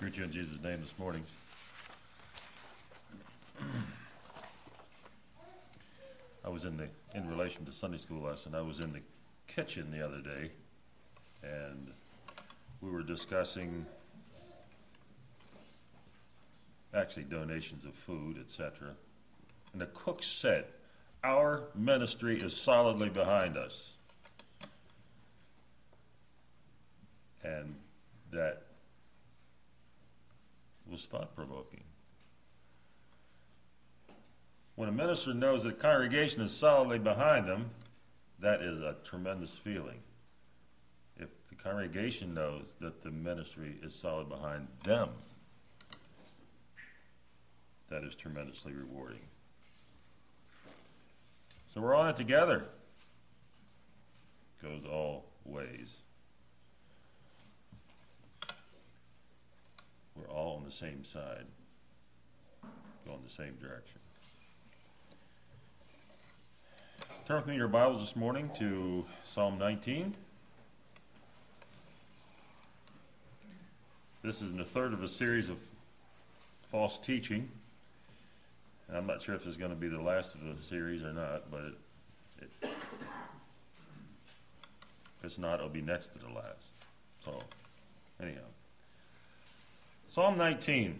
Greet you in Jesus' name this morning. I was in the, in relation to Sunday school lesson, I was in the kitchen the other day, and we were discussing actually donations of food, etc. And the cook said, Our ministry is solidly behind us. And that was thought provoking. When a minister knows that the congregation is solidly behind them, that is a tremendous feeling. If the congregation knows that the ministry is solid behind them, that is tremendously rewarding. So we're on it together. Goes all ways. All on the same side, going the same direction. Turn with me your Bibles this morning to Psalm 19. This is in the third of a series of false teaching. And I'm not sure if it's going to be the last of the series or not, but it, it, if it's not, it'll be next to the last. So, anyhow. Psalm 19.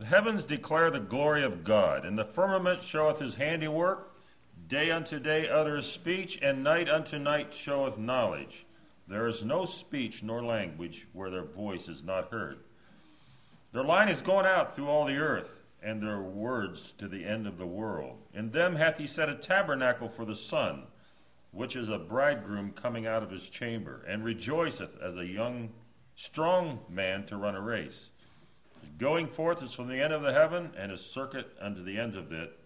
The heavens declare the glory of God, and the firmament showeth his handiwork. Day unto day uttereth speech, and night unto night showeth knowledge. There is no speech nor language where their voice is not heard. Their line is gone out through all the earth, and their words to the end of the world. In them hath he set a tabernacle for the sun which is a bridegroom coming out of his chamber, and rejoiceth as a young, strong man to run a race. His going forth is from the end of the heaven, and his circuit unto the ends of it,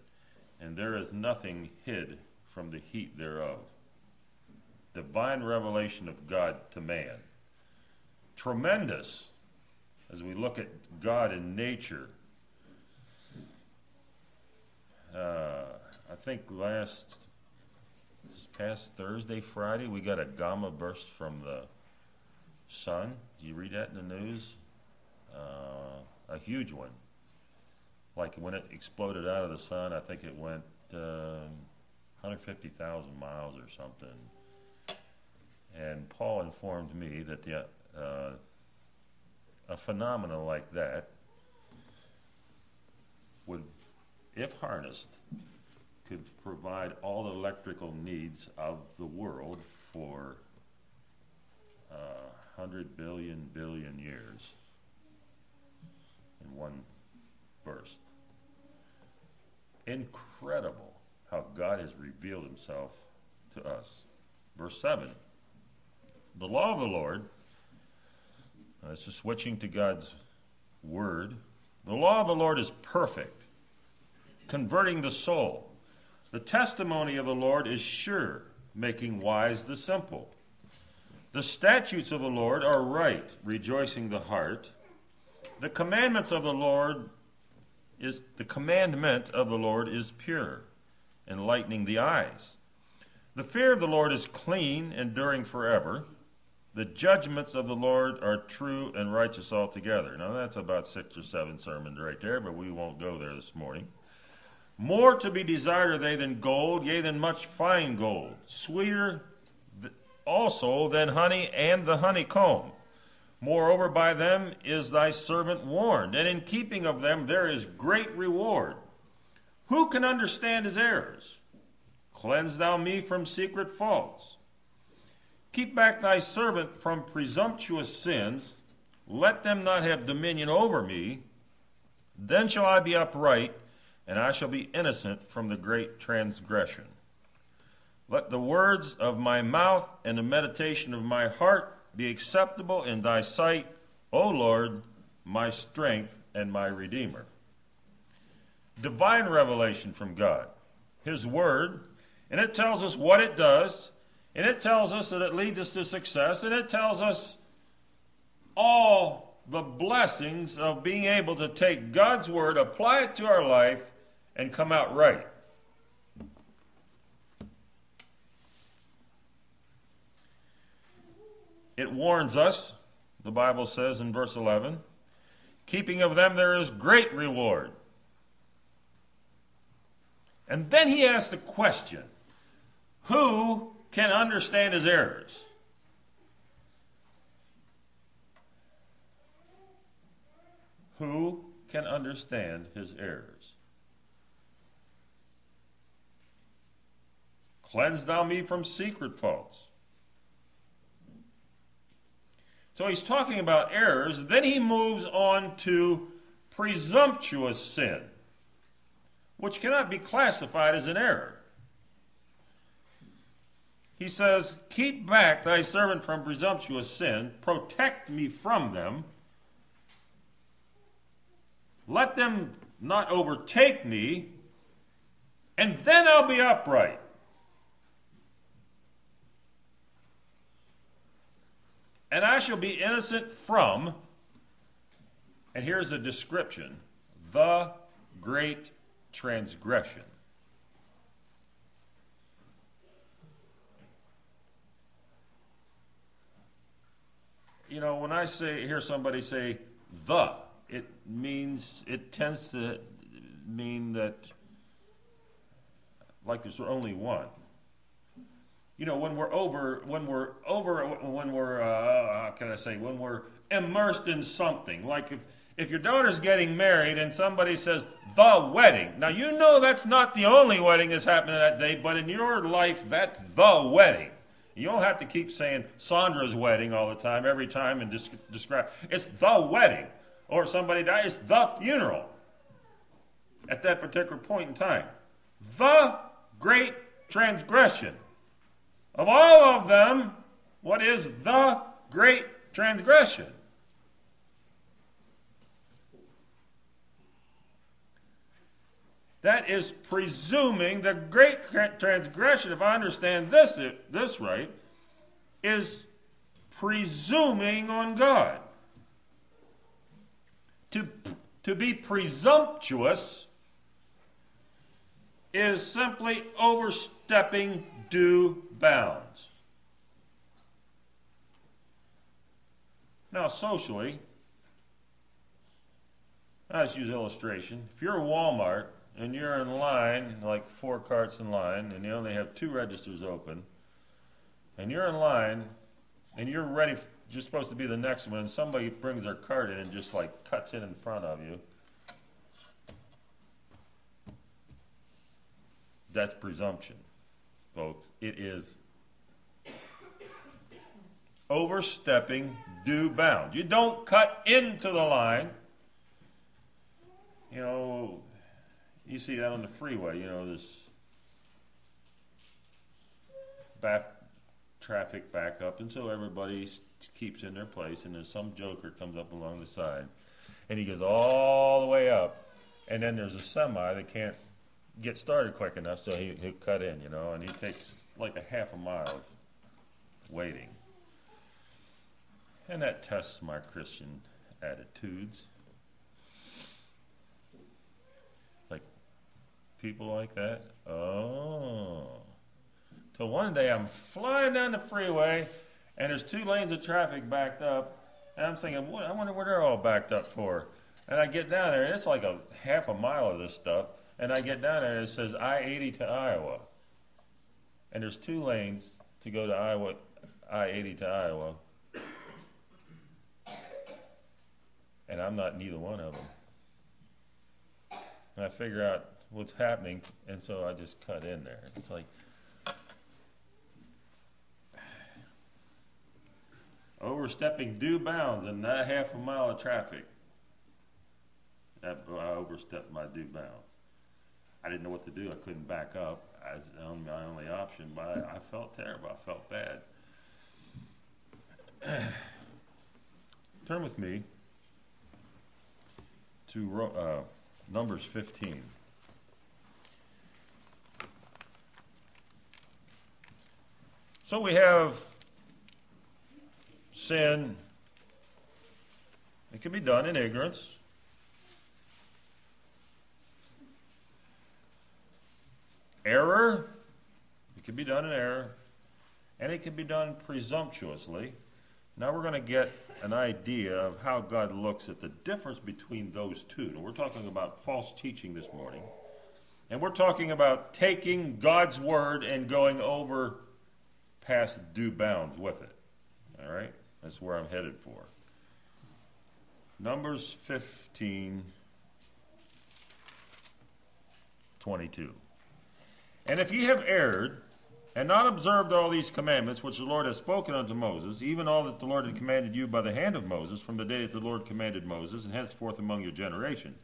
and there is nothing hid from the heat thereof. Divine revelation of God to man. Tremendous as we look at God in nature. Uh, I think last this past Thursday, Friday, we got a gamma burst from the sun. Did you read that in the news? Uh, a huge one. Like when it exploded out of the sun, I think it went uh, 150,000 miles or something. And Paul informed me that the, uh, a phenomenon like that would, if harnessed, could provide all the electrical needs of the world for uh, 100 billion billion years in one burst. Incredible how God has revealed himself to us. Verse 7 The law of the Lord, uh, this is switching to God's word. The law of the Lord is perfect, converting the soul. The testimony of the Lord is sure, making wise the simple. The statutes of the Lord are right, rejoicing the heart. The commandments of the Lord is the commandment of the Lord is pure, enlightening the eyes. The fear of the Lord is clean, enduring forever. The judgments of the Lord are true and righteous altogether. Now that's about six or seven sermons right there, but we won't go there this morning. More to be desired are they than gold, yea, than much fine gold, sweeter also than honey and the honeycomb. Moreover, by them is thy servant warned, and in keeping of them there is great reward. Who can understand his errors? Cleanse thou me from secret faults. Keep back thy servant from presumptuous sins. Let them not have dominion over me. Then shall I be upright and I shall be innocent from the great transgression. Let the words of my mouth and the meditation of my heart be acceptable in thy sight, O Lord, my strength and my redeemer. Divine revelation from God, His Word, and it tells us what it does, and it tells us that it leads us to success, and it tells us all the blessings of being able to take God's Word, apply it to our life, and come out right. it warns us, the Bible says in verse 11, keeping of them there is great reward. And then he asks the question who can understand his errors? Who can understand his errors? Cleanse thou me from secret faults. So he's talking about errors. Then he moves on to presumptuous sin, which cannot be classified as an error. He says, Keep back thy servant from presumptuous sin, protect me from them. Let them not overtake me, and then I'll be upright. And I shall be innocent from, and here's a description the great transgression. You know, when I say hear somebody say the, it means it tends to mean that like there's only one you know, when we're over, when we're over, when we're, uh, how can I say, when we're immersed in something, like if, if your daughter's getting married and somebody says the wedding, now you know that's not the only wedding that's happening that day, but in your life, that's the wedding. You don't have to keep saying Sandra's wedding all the time, every time, and describe. It's the wedding, or if somebody dies. The funeral. At that particular point in time, the great transgression. Of all of them, what is the great transgression? That is presuming the great transgression, if I understand this, this right, is presuming on God. To, to be presumptuous is simply overstepping due bounds. Now, socially, let's use illustration. If you're a Walmart and you're in line, like four carts in line, and you only have two registers open, and you're in line and you're ready, you're supposed to be the next one, and somebody brings their cart in and just like cuts in in front of you. That's presumption folks. It is overstepping due bounds. You don't cut into the line. You know, you see that on the freeway, you know, this back traffic backup, and so everybody keeps in their place, and then some joker comes up along the side, and he goes all the way up, and then there's a semi that can't get started quick enough, so he, he'll cut in, you know, and he takes like a half a mile of waiting. And that tests my Christian attitudes. Like people like that. Oh. So one day I'm flying down the freeway and there's two lanes of traffic backed up. And I'm thinking, what, I wonder what they're all backed up for. And I get down there and it's like a half a mile of this stuff. And I get down there and it says I 80 to Iowa. And there's two lanes to go to Iowa, I 80 to Iowa. And I'm not neither one of them. And I figure out what's happening, and so I just cut in there. It's like, overstepping due bounds and not half a mile of traffic. I overstepped my due bounds. I didn't know what to do. I couldn't back up as my only option, but I, I felt terrible. I felt bad. Turn with me to uh, Numbers 15. So we have sin. It can be done in ignorance. Error, it can be done in error, and it can be done presumptuously. Now we're going to get an idea of how God looks at the difference between those two. And we're talking about false teaching this morning. And we're talking about taking God's word and going over past due bounds with it. All right? That's where I'm headed for. Numbers 15, 22. And if ye have erred, and not observed all these commandments which the Lord has spoken unto Moses, even all that the Lord had commanded you by the hand of Moses, from the day that the Lord commanded Moses, and henceforth among your generations,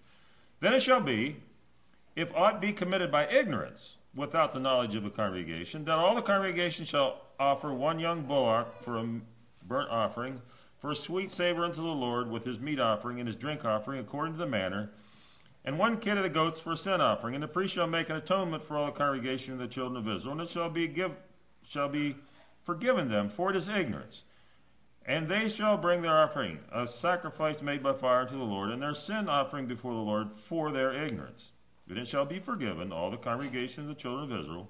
then it shall be, if aught be committed by ignorance, without the knowledge of the congregation, that all the congregation shall offer one young bullock for a burnt offering, for a sweet savor unto the Lord, with his meat offering and his drink offering, according to the manner, and one kid of the goats for a sin offering. And the priest shall make an atonement for all the congregation of the children of Israel, and it shall be give, shall be forgiven them, for it is ignorance. And they shall bring their offering, a sacrifice made by fire to the Lord, and their sin offering before the Lord for their ignorance. But it shall be forgiven all the congregation of the children of Israel,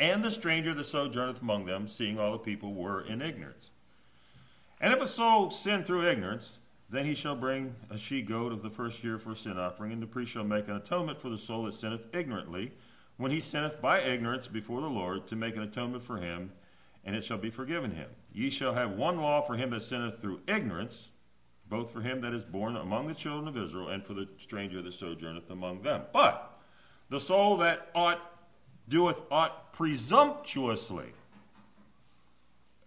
and the stranger that sojourneth among them, seeing all the people were in ignorance. And if a soul sin through ignorance, then he shall bring a she goat of the first year for a sin offering, and the priest shall make an atonement for the soul that sinneth ignorantly, when he sinneth by ignorance before the Lord, to make an atonement for him, and it shall be forgiven him. Ye shall have one law for him that sinneth through ignorance, both for him that is born among the children of Israel, and for the stranger that sojourneth among them. But the soul that ought doeth aught presumptuously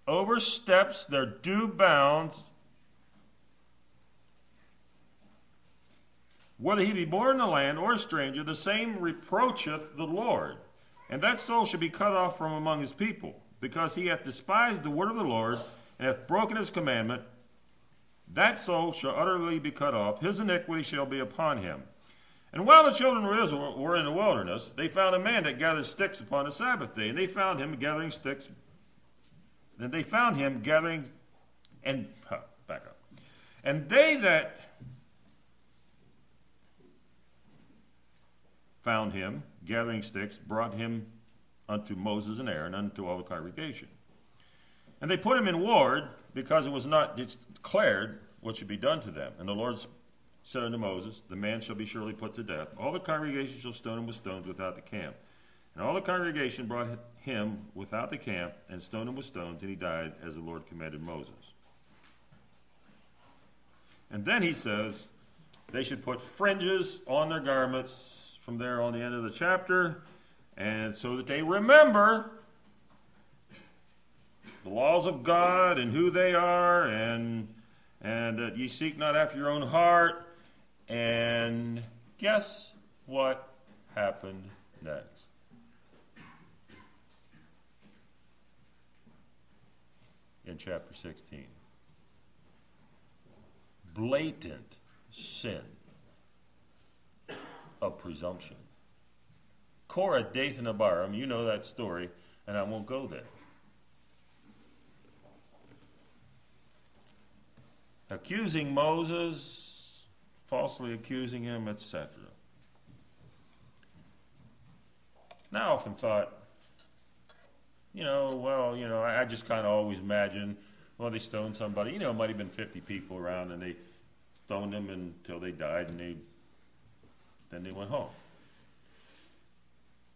oversteps their due bounds Whether he be born in the land or a stranger, the same reproacheth the Lord. And that soul shall be cut off from among his people, because he hath despised the word of the Lord, and hath broken his commandment. That soul shall utterly be cut off, his iniquity shall be upon him. And while the children of Israel were in the wilderness, they found a man that gathered sticks upon the Sabbath day, and they found him gathering sticks. Then they found him gathering, and back up. And they that found him, gathering sticks, brought him unto Moses and Aaron, unto all the congregation. And they put him in ward, because it was not declared what should be done to them. And the Lord said unto Moses, The man shall be surely put to death. All the congregation shall stone him with stones without the camp. And all the congregation brought him without the camp, and stoned him with stones, and he died as the Lord commanded Moses. And then he says, They should put fringes on their garments from there on the end of the chapter, and so that they remember the laws of God and who they are, and and that ye seek not after your own heart. And guess what happened next? In chapter 16. Blatant sin of presumption. Korah, Dathan, Abiram, you know that story, and I won't go there. Accusing Moses, falsely accusing him, etc. Now, I often thought, you know, well, you know, I, I just kind of always imagine, well, they stoned somebody. You know, it might have been 50 people around, and they stoned them until they died, and they then they went home.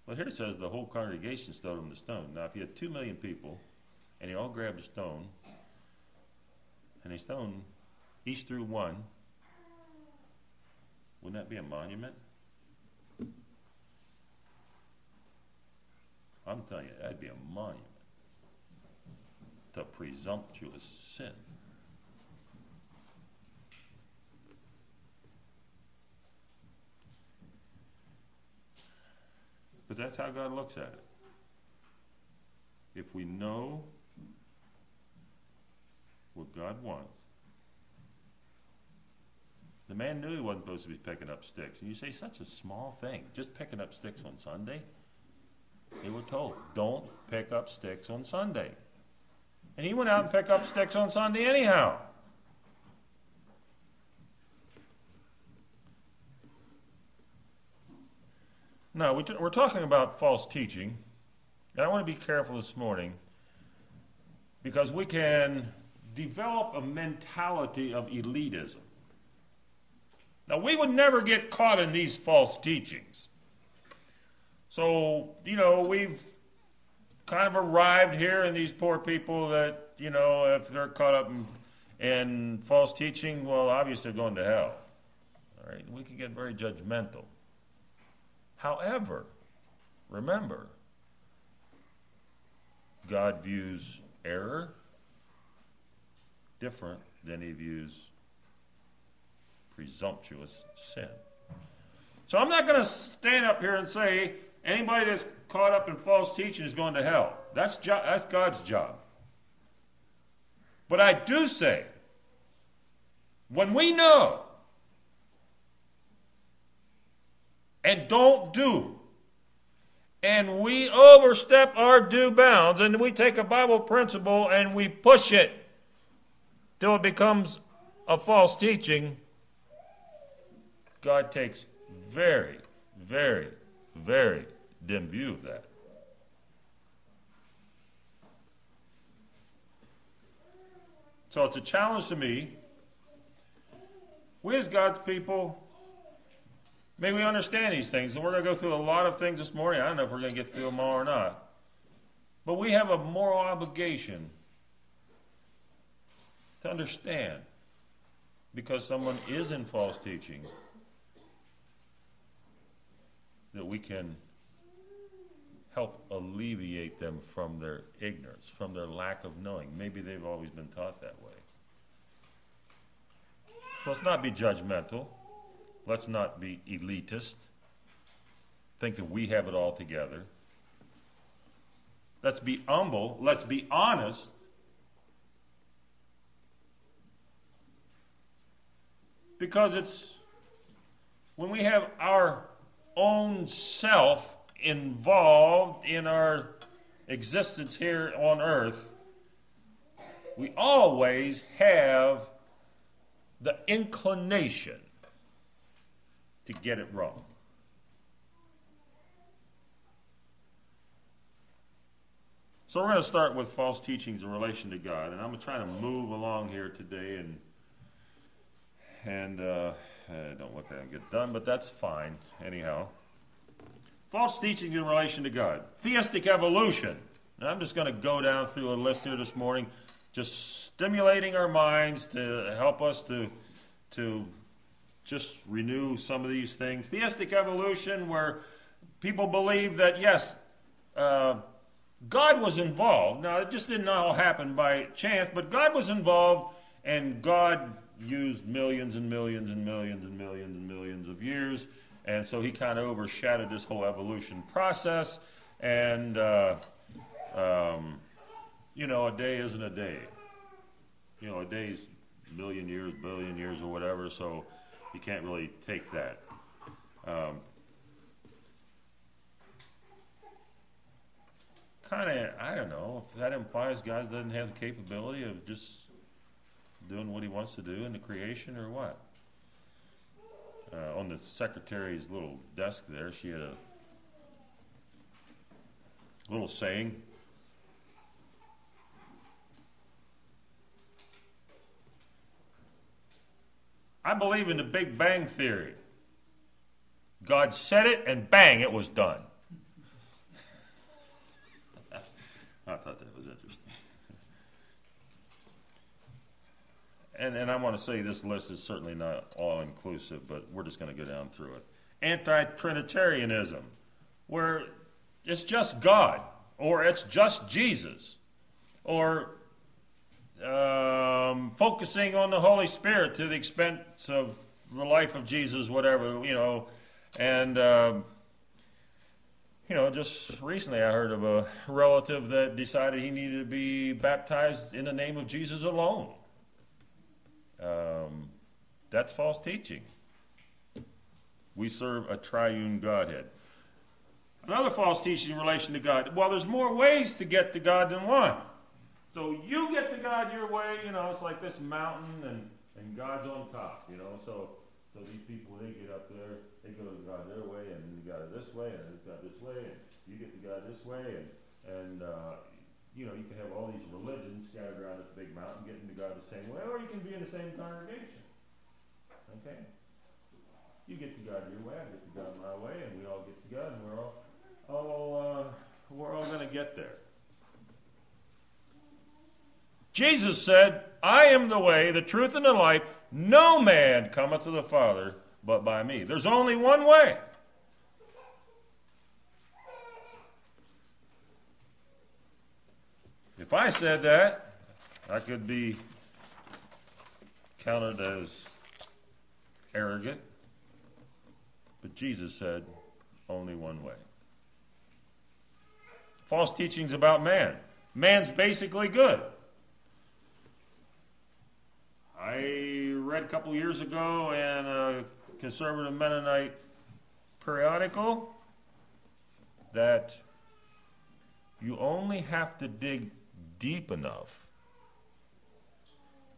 Well, here it says the whole congregation stoned him to stone. Now, if you had two million people and they all grabbed a stone and they stoned each threw one, wouldn't that be a monument? I'm telling you, that'd be a monument to presumptuous sin. But that's how God looks at it. If we know what God wants, the man knew he wasn't supposed to be picking up sticks. And you say, such a small thing, just picking up sticks on Sunday? They were told, don't pick up sticks on Sunday. And he went out and picked up sticks on Sunday anyhow. No, we are talking about false teaching. And I want to be careful this morning because we can develop a mentality of elitism. Now, we would never get caught in these false teachings. So, you know, we've kind of arrived here in these poor people that, you know, if they're caught up in, in false teaching, well, obviously they're going to hell. All right? We can get very judgmental. However, remember, God views error different than he views presumptuous sin. So I'm not going to stand up here and say anybody that's caught up in false teaching is going to hell. That's, jo- that's God's job. But I do say, when we know and don't do, and we overstep our due bounds, and we take a Bible principle and we push it till it becomes a false teaching, God takes very, very, very dim view of that. So it's a challenge to me. We, as God's people, may we understand these things. And we're going to go through a lot of things this morning. I don't know if we're going to get through them all or not. But we have a moral obligation to understand because someone is in false teaching that we can help alleviate them from their ignorance, from their lack of knowing. Maybe they've always been taught that way. let's not be judgmental. Let's not be elitist. Think that we have it all together. Let's be humble. Let's be honest. Because it's when we have our own self involved in our existence here on earth, we always have the inclination to get it wrong. So we're going to start with false teachings in relation to God, and I'm trying to try to move along here today, and and uh, I don't want that to get done, but that's fine anyhow. False teachings in relation to God. Theistic evolution. Now, I'm just going to go down through a list here this morning, just stimulating our minds to help us to, to just renew some of these things. Theistic evolution, where people believe that, yes, uh, God was involved. Now, it just didn't all happen by chance, but God was involved, and God used millions and millions and millions and millions and millions of years and so he kind of overshadowed this whole evolution process. And, uh, um, you know, a day isn't a day. You know, a day's million years, billion years, or whatever, so you can't really take that. Um, kind of, I don't know, if that implies God doesn't have the capability of just doing what he wants to do in the creation or what uh, on the secretary's little desk there, she had a little saying. I believe in the Big Bang Theory. God said it, and bang, it was done. I thought that was interesting. and, and I want to say this list is certainly not all inclusive, but we're just going to go down through it. Anti Trinitarianism, where it's just God, or it's just Jesus, or um, focusing on the Holy Spirit to the expense of the life of Jesus, whatever, you know, and. Um, you know, just recently I heard of a relative that decided he needed to be baptized in the name of Jesus alone. Um, that's false teaching. We serve a triune Godhead. Another false teaching in relation to God. Well, there's more ways to get to God than one. So you God your way, you know, it's like this mountain and, and God's on top, you know. So so these people they get up there, they go to God their way and God this way and God this way and you get to God this way and and uh, you know, you can have all these religions scattered around this big mountain, getting to God the same way, or you can be in the same congregation. Okay? You get to God your way, I get to God my way, and we all get to God, and we're all, all uh, we're all going to get there. Jesus said, I am the way, the truth, and the life. No man cometh to the Father but by me. There's only one way. If I said that, I could be counted as arrogant. But Jesus said, only one way. False teachings about man. Man's basically good. I read a couple years ago in a conservative Mennonite periodical that you only have to dig deep enough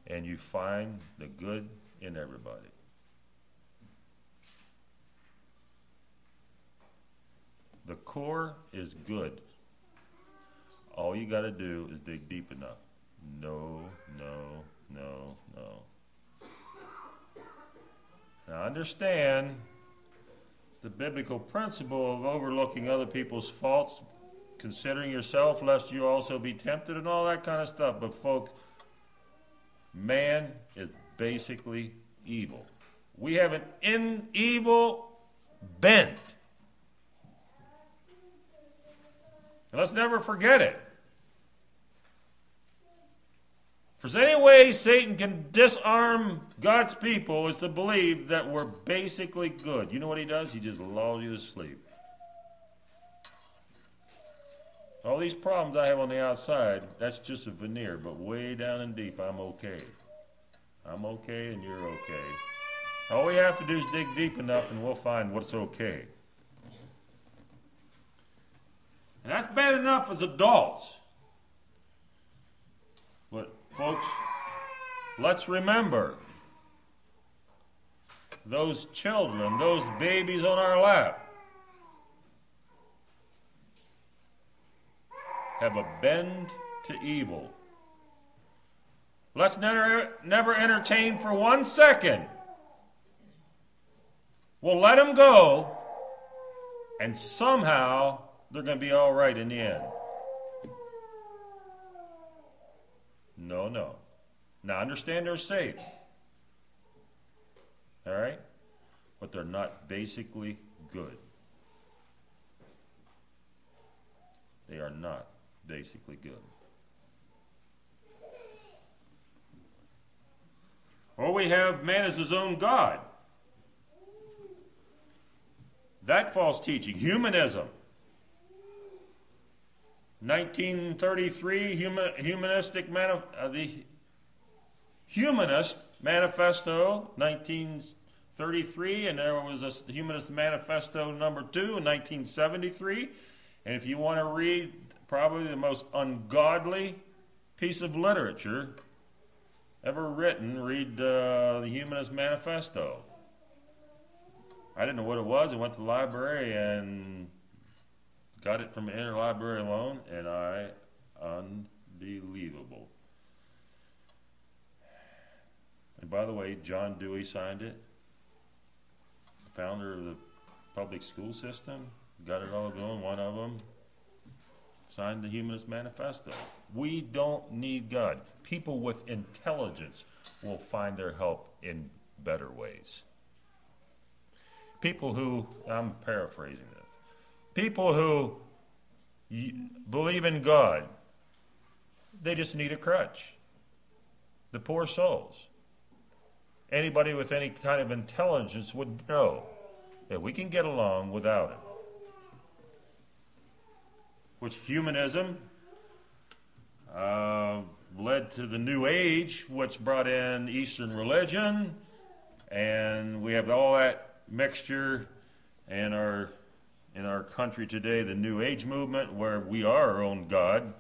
and you find the good in everybody. The core is good. All you got to do is dig deep enough. No, no, no, no. Now understand the biblical principle of overlooking other people's faults, considering yourself lest you also be tempted, and all that kind of stuff. But, folks, man is basically evil. We have an in evil bent. And let's never forget it. If there's any way Satan can disarm God's people is to believe that we're basically good. You know what he does? He just lulls you to sleep. All these problems I have on the outside, that's just a veneer, but way down and deep, I'm okay. I'm okay and you're okay. All we have to do is dig deep enough and we'll find what's okay. And that's bad enough as adults. Folks, let's remember those children, those babies on our lap, have a bend to evil. Let's never, never entertain for one second. We'll let them go, and somehow they're going to be all right in the end. No, no. Now understand they're saved. All right? But they're not basically good. They are not basically good. Or we have man as his own God. That false teaching, humanism. 1933 human, humanistic manif- uh, the humanist manifesto 1933 and there was a humanist manifesto number 2 in 1973 and if you want to read probably the most ungodly piece of literature ever written read uh, the humanist manifesto. I didn't know what it was. I went to the library and Got it from interlibrary loan, and I, unbelievable. And by the way, John Dewey signed it, founder of the public school system, got it all going. One of them signed the Humanist Manifesto. We don't need God. People with intelligence will find their help in better ways. People who, I'm paraphrasing People who believe in God, they just need a crutch. The poor souls. Anybody with any kind of intelligence would know that we can get along without it. Which humanism uh, led to the New Age, which brought in Eastern religion, and we have all that mixture and our in our country today, the New Age movement, where we are our own God,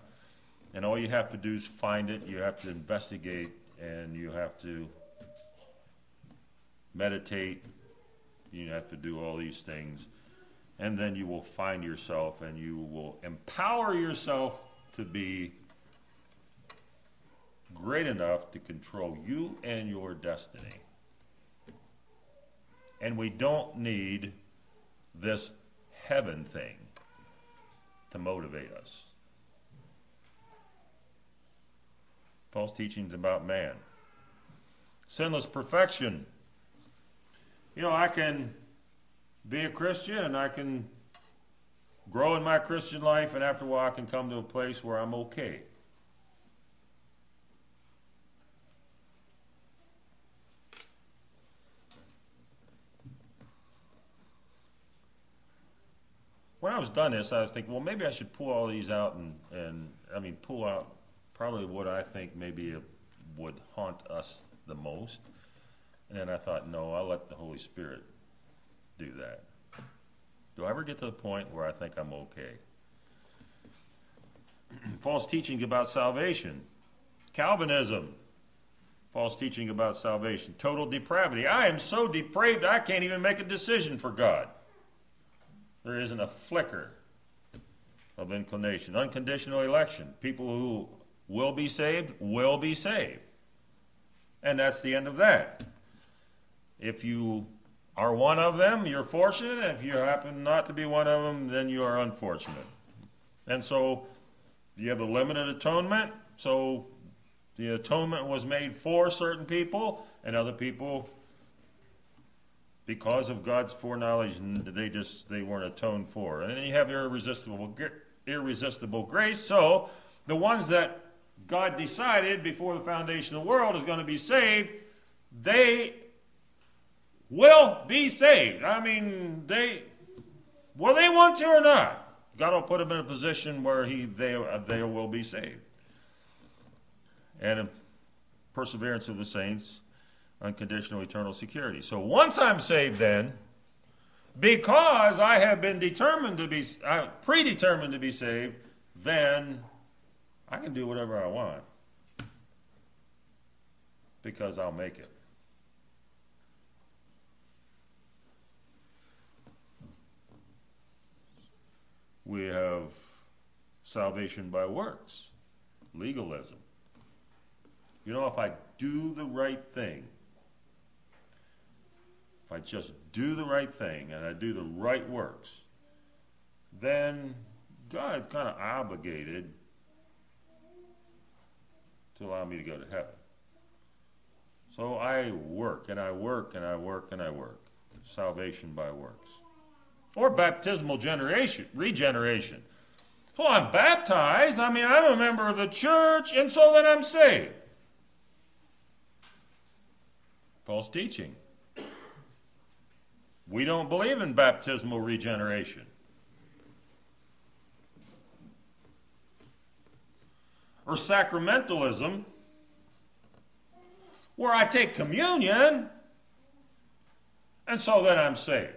and all you have to do is find it, you have to investigate, and you have to meditate, you have to do all these things, and then you will find yourself and you will empower yourself to be great enough to control you and your destiny. And we don't need this heaven thing to motivate us. False teachings about man. Sinless perfection. You know, I can be a Christian and I can grow in my Christian life, and after a while, I can come to a place where I'm okay. When I was done this, I was thinking, well, maybe I should pull all these out and, and I mean, pull out probably what I think maybe would haunt us the most. And then I thought, no, I'll let the Holy Spirit do that. Do I ever get to the point where I think I'm okay? False teaching about salvation. Calvinism. False teaching about salvation. Total depravity. I am so depraved I can't even make a decision for God. There isn't a flicker of inclination. Unconditional election. People who will be saved will be saved. And that's the end of that. If you are one of them, you're fortunate. If you happen not to be one of them, then you are unfortunate. And so you have the limited atonement. So the atonement was made for certain people, and other people because of God's foreknowledge, they just they weren't atoned for. And then you have irresistible irresistible grace. So the ones that God decided before the foundation of the world is going to be saved, they will be saved. I mean, they whether they want to or not. God will put them in a position where he they uh, they will be saved. And um, perseverance of the saints unconditional eternal security. So once I'm saved, then, because I have been determined to be, uh, predetermined to be saved, then I can do whatever I want because I'll make it. We have salvation by works, legalism. You know, if I do the right thing, if I just do the right thing and I do the right works, then God's kind of obligated to allow me to go to heaven. So I work and I work and I work and I work. Salvation by works. Or baptismal generation, regeneration. So I'm baptized, I mean, I'm a member of the church, and so then I'm saved. False teaching. We don't believe in baptismal regeneration. Or sacramentalism, where I take communion and so then I'm saved.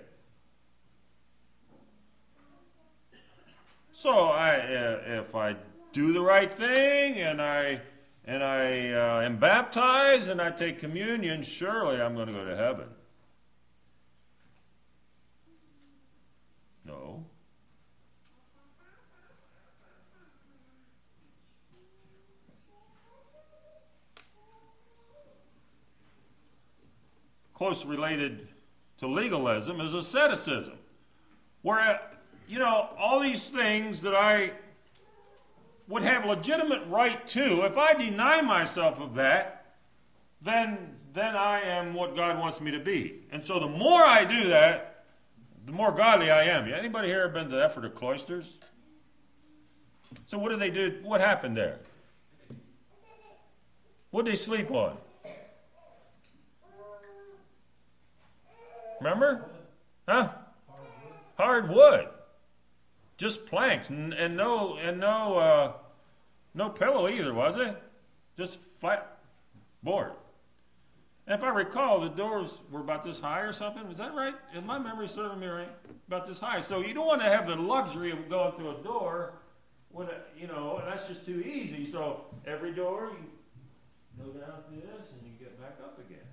So I, uh, if I do the right thing and I and I uh, am baptized and I take communion, surely I'm going to go to heaven. No. Close related to legalism is asceticism, where, you know, all these things that I would have legitimate right to, if I deny myself of that, then then I am what God wants me to be. And so the more I do that, the more godly I am. Anybody here been to the Ephrata cloisters? So what did they do? What happened there? What did they sleep on? Remember? Huh? Hard wood. Just planks and, and no and no uh, no pillow either, was it? Just flat board. And if I recall, the doors were about this high or something. Was that right? Is my memory serving me right? About this high. So you don't want to have the luxury of going through a door when, it, you know, that's just too easy. So every door, you go down through this and you get back up again.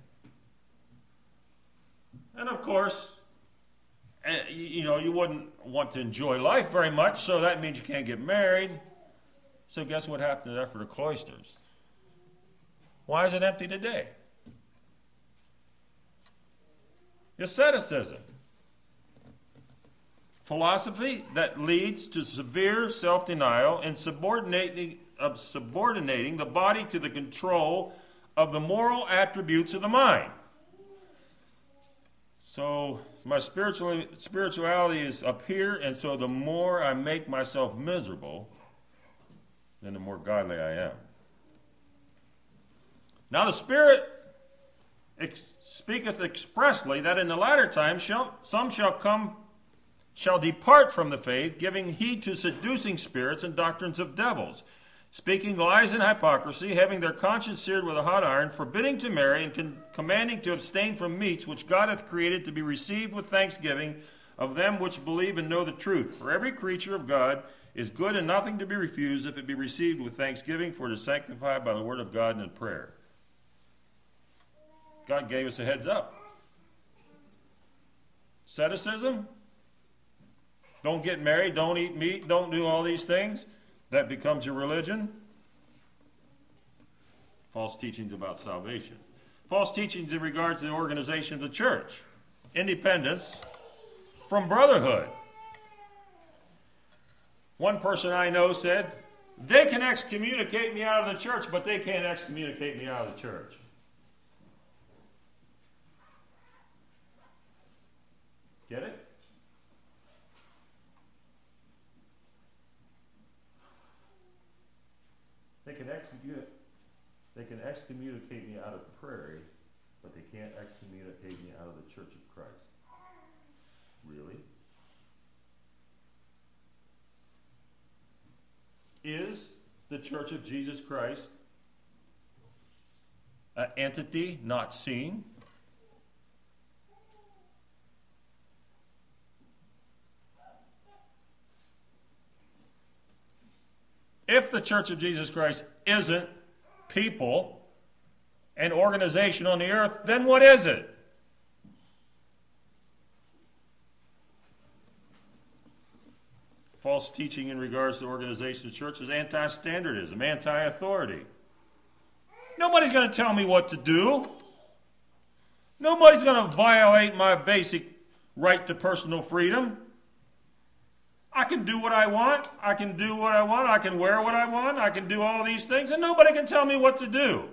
And of course, eh, you know, you wouldn't want to enjoy life very much, so that means you can't get married. So guess what happened after the cloisters? Why is it empty today? Asceticism. Philosophy that leads to severe self denial and subordinating, of subordinating the body to the control of the moral attributes of the mind. So my spiritual, spirituality is up here, and so the more I make myself miserable, then the more godly I am. Now the Spirit ex- speaketh expressly that in the latter times shall, some shall come, shall depart from the faith, giving heed to seducing spirits and doctrines of devils, speaking lies and hypocrisy, having their conscience seared with a hot iron, forbidding to marry, and con- commanding to abstain from meats which God hath created to be received with thanksgiving of them which believe and know the truth. For every creature of God is good and nothing to be refused if it be received with thanksgiving, for it is sanctified by the word of God and in prayer. God gave us a heads up. Asceticism, don't get married, don't eat meat, don't do all these things. That becomes your religion. False teachings about salvation. False teachings in regards to the organization of the church. Independence from brotherhood. One person I know said, They can excommunicate me out of the church, but they can't excommunicate me out of the church. Get it? They can excommunicate, they can excommunicate me out of the prairie, but they can't excommunicate me out of the Church of Christ. Really? Is the Church of Jesus Christ an entity not seen? If the Church of Jesus Christ isn't people, and organization on the earth, then what is it? False teaching in regards to organization of the church is anti standardism, anti authority. Nobody's going to tell me what to do. Nobody's going to violate my basic right to personal freedom. I can do what I want. I can do what I want. I can wear what I want. I can do all these things, and nobody can tell me what to do.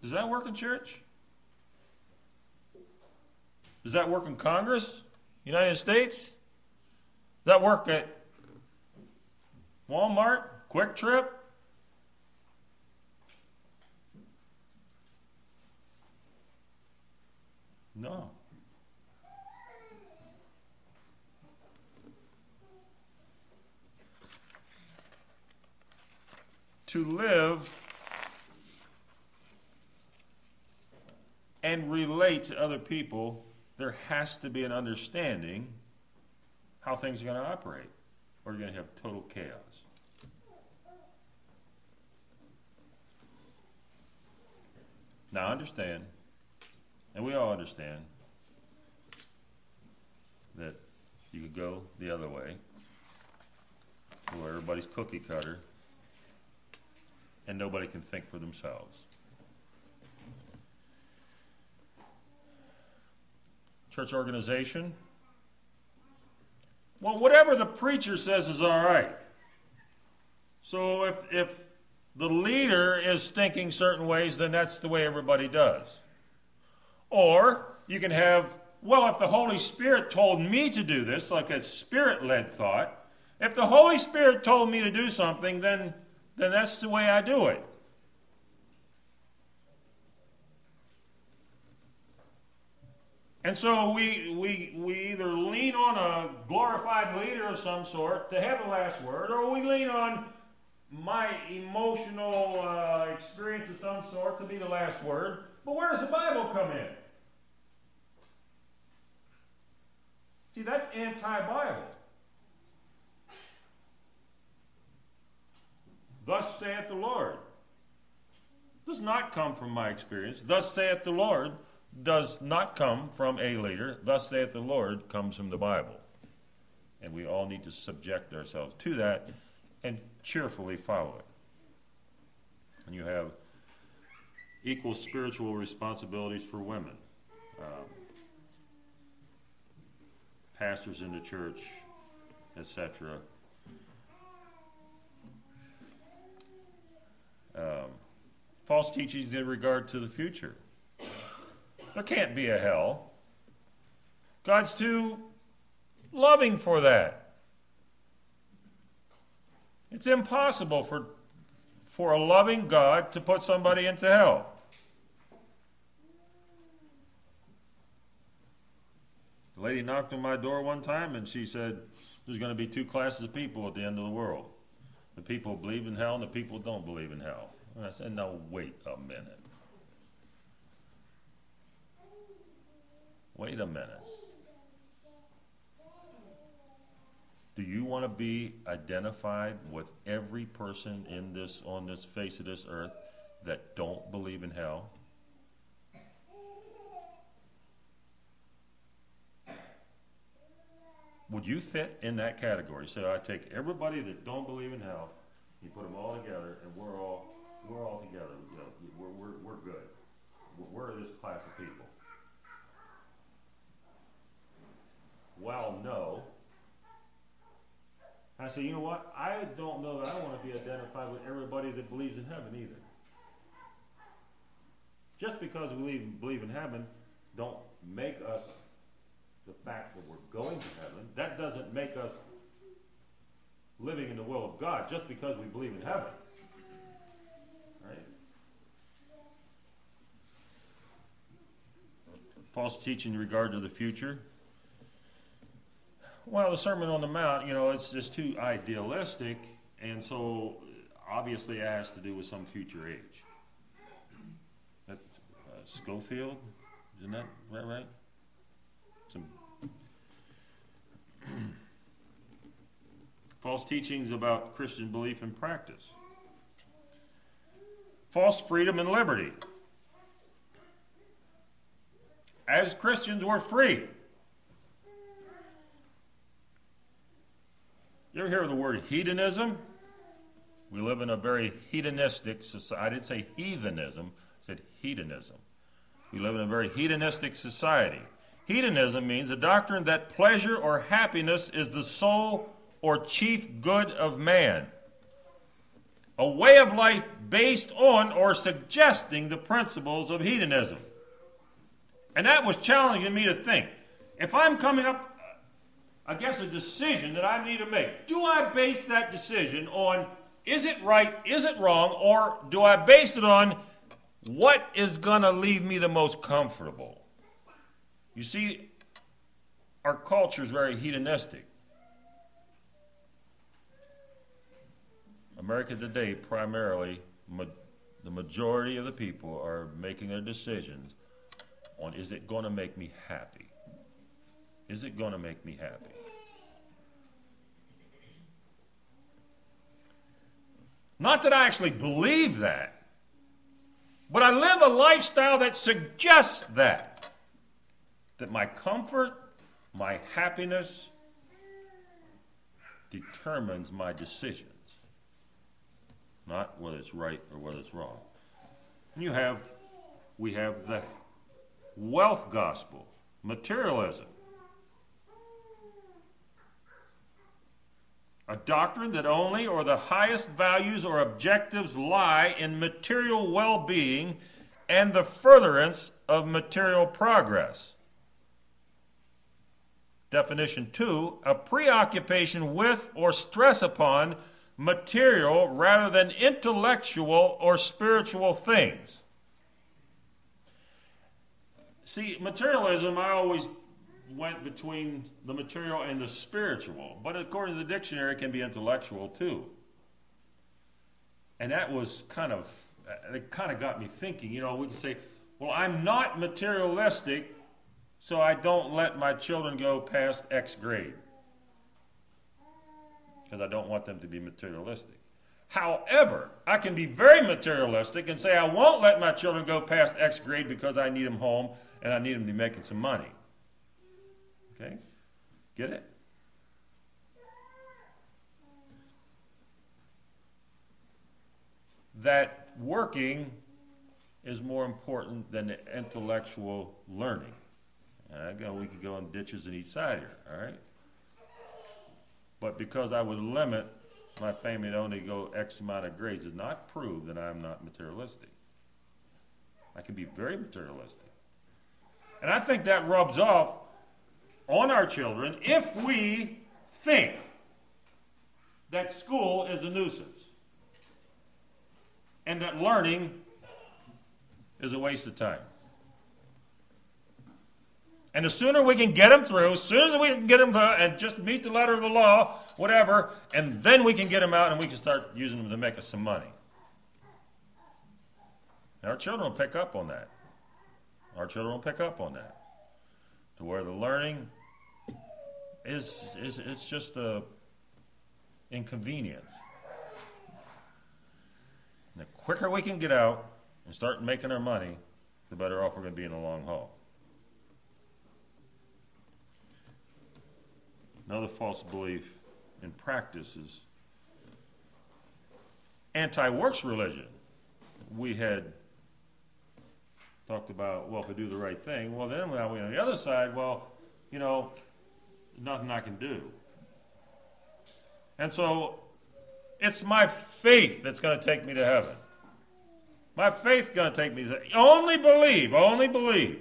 Does that work in church? Does that work in Congress, United States? Does that work at Walmart, QuikTrip? No. To live and relate to other people, there has to be an understanding how things are going to operate, or you're going to have total chaos. Now, understand, and we all understand, that you could go the other way, where everybody's cookie cutter and nobody can think for themselves. Church organization. Well, whatever the preacher says is all right. So if, if the leader is thinking certain ways, then that's the way everybody does. Or you can have, well, if the Holy Spirit told me to do this, like a spirit led thought, if the Holy Spirit told me to do something, then then that's the way I do it. And so we, we, we either lean on a glorified leader of some sort to have the last word, or we lean on my emotional uh, experience of some sort to be the last word. But where does the Bible come in? See, that's anti Bible. Thus saith the Lord. Does not come from my experience. Thus saith the Lord does not come from a leader. Thus saith the Lord comes from the Bible. And we all need to subject ourselves to that and cheerfully follow it. And you have equal spiritual responsibilities for women. Um, pastors in the church, etc. Um, false teachings in regard to the future. There can't be a hell. God's too loving for that. It's impossible for, for a loving God to put somebody into hell. The lady knocked on my door one time and she said, There's going to be two classes of people at the end of the world the people believe in hell and the people don't believe in hell. And I said, No, wait a minute. Wait a minute. Do you want to be identified with every person in this on this face of this earth that don't believe in hell? Would you fit in that category? So I take everybody that don't believe in hell, you put them all together, and we're all we're all together. You know, we're we're, we're good. We're this class of people. Well, no. I say, you know what? I don't know that I want to be identified with everybody that believes in heaven either. Just because we believe, believe in heaven, don't make us the fact that we're going to heaven. That doesn't make us living in the will of God just because we believe in heaven. Right? False teaching in regard to the future. Well, the Sermon on the Mount, you know, it's just too idealistic, and so obviously it has to do with some future age. That uh, Scofield, isn't that right? Right? False teachings about Christian belief and practice. False freedom and liberty. As Christians, we're free. You ever hear of the word hedonism? We live in a very hedonistic society. I didn't say heathenism, I said hedonism. We live in a very hedonistic society. Hedonism means the doctrine that pleasure or happiness is the sole or chief good of man. A way of life based on or suggesting the principles of hedonism. And that was challenging me to think. If I'm coming up I guess, a decision that I need to make. Do I base that decision on is it right, is it wrong, or do I base it on what is going to leave me the most comfortable? You see, our culture is very hedonistic. America today, primarily, ma- the majority of the people are making their decisions on is it going to make me happy? Is it going to make me happy? Not that I actually believe that, but I live a lifestyle that suggests that. That my comfort, my happiness determines my decisions, not whether it's right or whether it's wrong. And you have, we have the wealth gospel, materialism. a doctrine that only or the highest values or objectives lie in material well being and the furtherance of material progress. Definition two a preoccupation with or stress upon material rather than intellectual or spiritual things. See, materialism, I always went between the material and the spiritual, but according to the dictionary, it can be intellectual too. And that was kind of, it kind of got me thinking. You know, we can say, well, I'm not materialistic, so I don't let my children go past X grade because I don't want them to be materialistic. However, I can be very materialistic and say I won't let my children go past X grade because I need them home and I need them to be making some money. Okay? Get it? That working is more important than the intellectual learning. Again, we could go in ditches and eat cider, all right? But because I would limit my family to only go X amount of grades, does not prove that I'm not materialistic. I can be very materialistic. And I think that rubs off on our children if we think that school is a nuisance and that learning is a waste of time. And the sooner we can get them through, as soon as we can get them and just meet the letter of the law, whatever, and then we can get them out and we can start using them to make us some money. our children will pick up on that. Our children will pick up on that. To where the learning is, is it's just a inconvenience. And the quicker we can get out and start making our money, the better off we're going to be in the long haul. Another false belief and practice is anti works religion. We had talked about, well, if I do the right thing, well, then well, on the other side, well, you know, nothing I can do. And so it's my faith that's going to take me to heaven. My faith going to take me to only believe, only believe.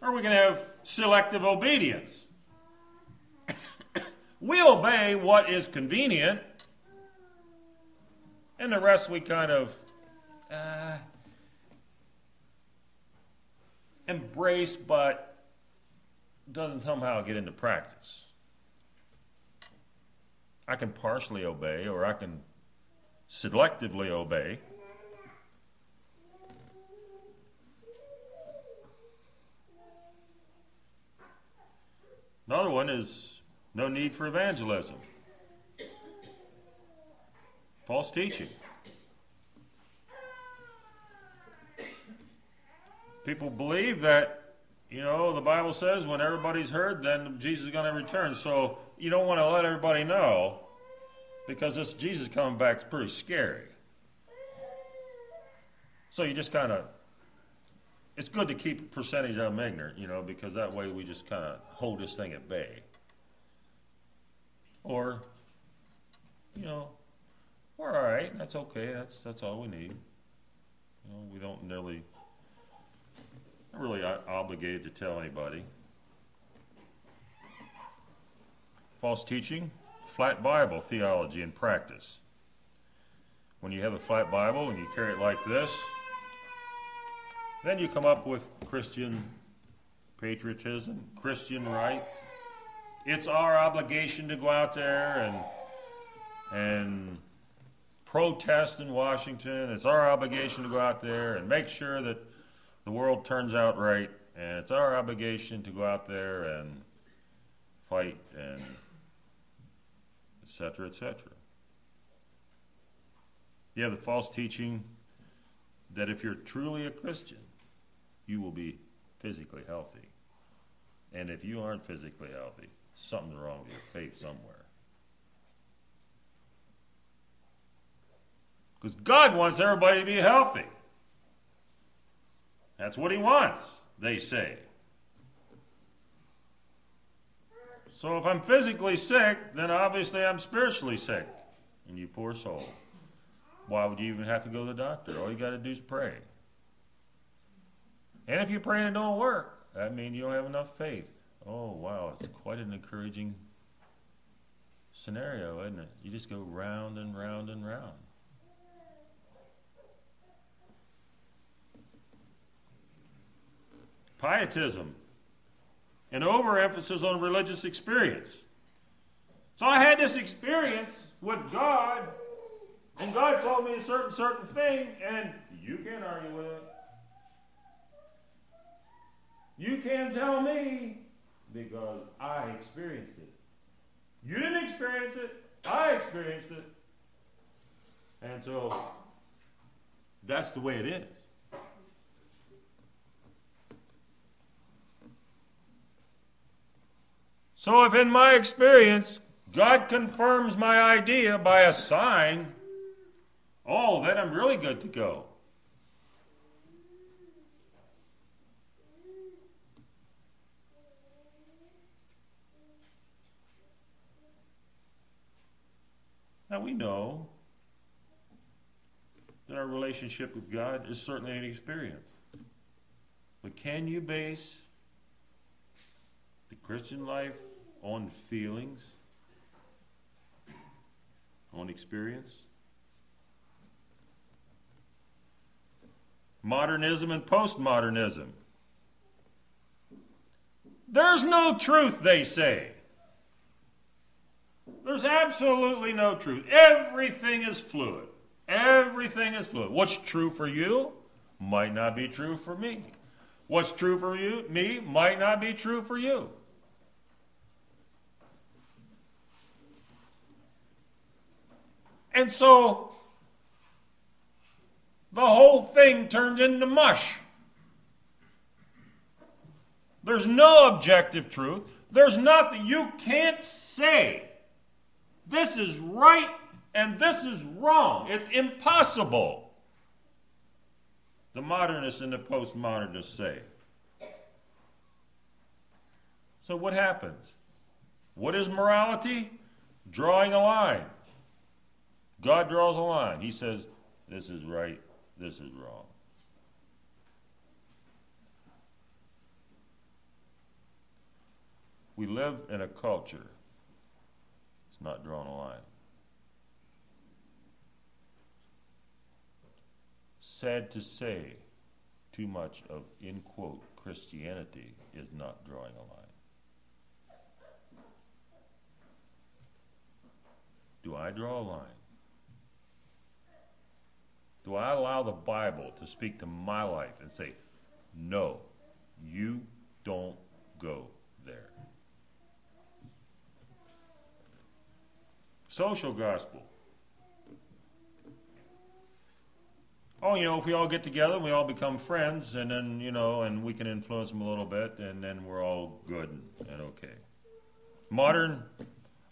Or we can have selective obedience. we obey what is convenient, and the rest we kind of uh, embrace, but doesn't somehow get into practice. I can partially obey, or I can selectively obey. Another one is no need for evangelism. False teaching. People believe that, you know, the Bible says when everybody's heard, then Jesus is going to return. So you don't want to let everybody know because this Jesus coming back is pretty scary. So you just kind of it's good to keep a percentage of them ignorant, you know, because that way we just kind of hold this thing at bay. Or, you know, we're all right. That's okay. That's that's all we need. You know, we don't not really obligated to tell anybody. False teaching, flat Bible theology and practice. When you have a flat Bible and you carry it like this, then you come up with Christian patriotism, Christian rights. It's our obligation to go out there and and protest in Washington. It's our obligation to go out there and make sure that the world turns out right. And it's our obligation to go out there and fight and etc. etc. You have the false teaching that if you're truly a Christian, you will be physically healthy. And if you aren't physically healthy, something's wrong with your faith somewhere. Because God wants everybody to be healthy. That's what He wants, they say. So if I'm physically sick, then obviously I'm spiritually sick. And you poor soul. Why would you even have to go to the doctor? All you got to do is pray. And if you pray and it don't work, that means you don't have enough faith. Oh, wow, it's quite an encouraging scenario, isn't it? You just go round and round and round. Pietism, an overemphasis on religious experience. So I had this experience with God, and God told me a certain certain thing, and you can't argue with it. You can't tell me because I experienced it. You didn't experience it, I experienced it. And so that's the way it is. So if in my experience God confirms my idea by a sign, oh, then I'm really good to go. Now we know that our relationship with God is certainly an experience. But can you base the Christian life on feelings? On experience? Modernism and postmodernism. There's no truth, they say. There's absolutely no truth. Everything is fluid. Everything is fluid. What's true for you might not be true for me. What's true for you, me, might not be true for you. And so the whole thing turns into mush. There's no objective truth. There's nothing. You can't say this is right and this is wrong. It's impossible. The modernists and the postmodernists say. So, what happens? What is morality? Drawing a line. God draws a line. He says, This is right, this is wrong. We live in a culture it's not drawing a line. Sad to say, too much of, in quote, Christianity is not drawing a line. Do I draw a line? Do I allow the Bible to speak to my life and say, no, you don't go there? Social gospel. Oh, you know, if we all get together and we all become friends, and then, you know, and we can influence them a little bit, and then we're all good and okay. Modern,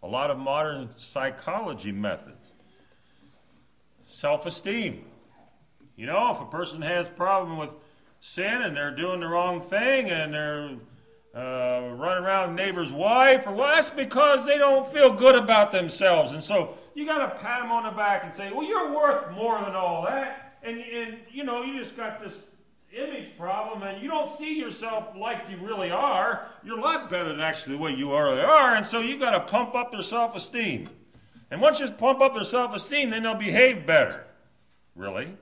a lot of modern psychology methods. Self esteem. You know, if a person has a problem with sin and they're doing the wrong thing and they're uh, running around neighbor's wife, or well, that's because they don't feel good about themselves. And so you got to pat them on the back and say, well, you're worth more than all that. And, and, you know, you just got this image problem and you don't see yourself like you really are. You're a lot better than actually the way you really are. And so you got to pump up their self esteem. And once you pump up their self esteem, then they'll behave better. Really?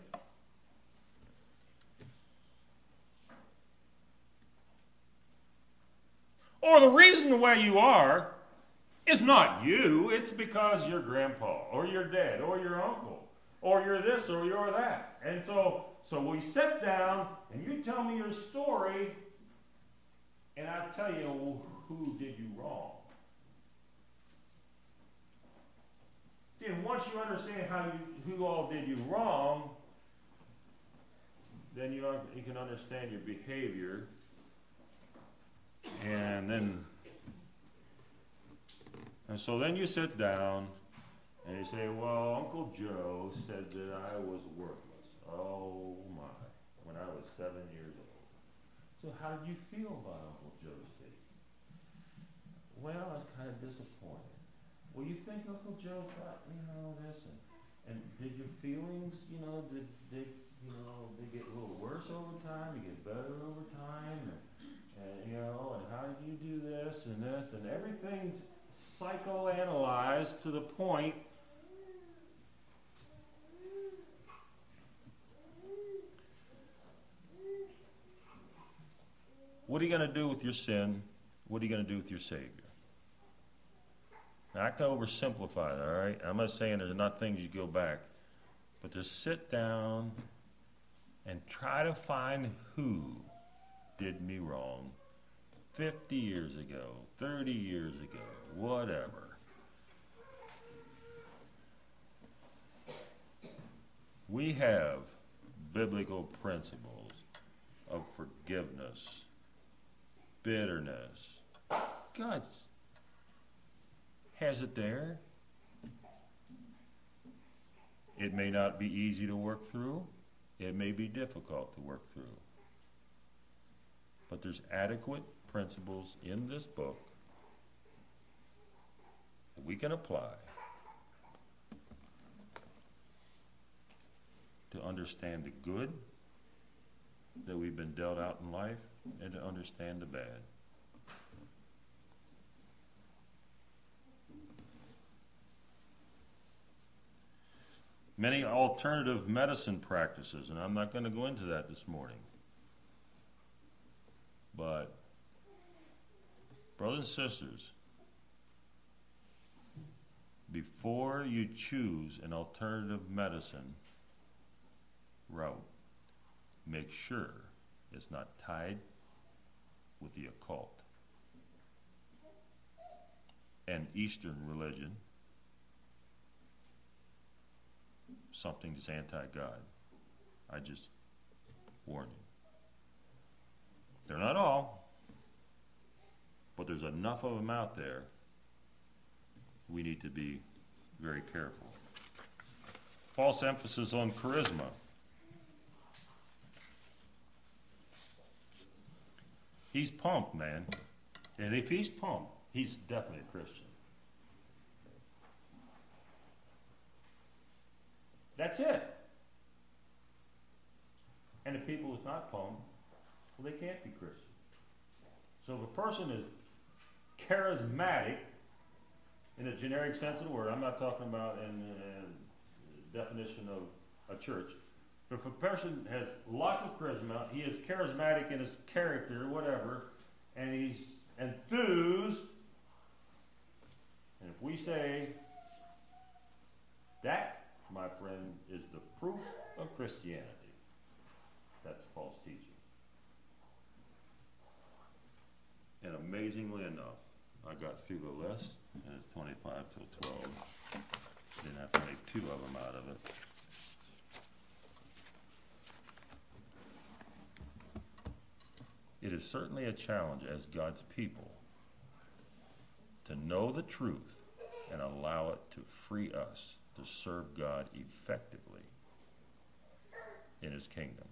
Or the reason the way you are is not you, it's because your grandpa or your dad or your uncle or you're this or you're that. And so so we sit down and you tell me your story and I tell you who did you wrong. See, and once you understand how you who all did you wrong, then you, you can understand your behavior and then, and so then you sit down and you say, well, Uncle Joe said that I was worthless. Oh my, when I was seven years old. So how did you feel about Uncle Joe's statement? Well, I was kind of disappointed. Well, you think Uncle Joe thought, you know, this, and, and did your feelings, you know, did they, you know, they get a little worse over time, they get better over time, and and you know, and how do you do this and this, and everything's psychoanalyzed to the point What are you going to do with your sin? What are you going to do with your Savior? Now, I can oversimplify it, all right? I'm not saying there's not things you go back, but to sit down and try to find who did me wrong 50 years ago, 30 years ago, whatever. We have biblical principles of forgiveness, bitterness. God's has it there. It may not be easy to work through. It may be difficult to work through. But there's adequate principles in this book that we can apply to understand the good that we've been dealt out in life and to understand the bad. Many alternative medicine practices, and I'm not going to go into that this morning. But, brothers and sisters, before you choose an alternative medicine route, make sure it's not tied with the occult and Eastern religion, something that's anti God. I just warn you. They're not all, but there's enough of them out there. We need to be very careful. False emphasis on charisma. He's pumped, man. And if he's pumped, he's definitely a Christian. That's it. And the people who's not pumped, well, they can't be Christian. So if a person is charismatic, in a generic sense of the word, I'm not talking about in the uh, definition of a church. But if a person has lots of charisma, he is charismatic in his character, whatever, and he's enthused, and if we say that, my friend, is the proof of Christianity, that's false teaching. And amazingly enough, I got through the list, and it's 25 till 12. Didn't have to make two of them out of it. It is certainly a challenge as God's people to know the truth and allow it to free us to serve God effectively in His kingdom.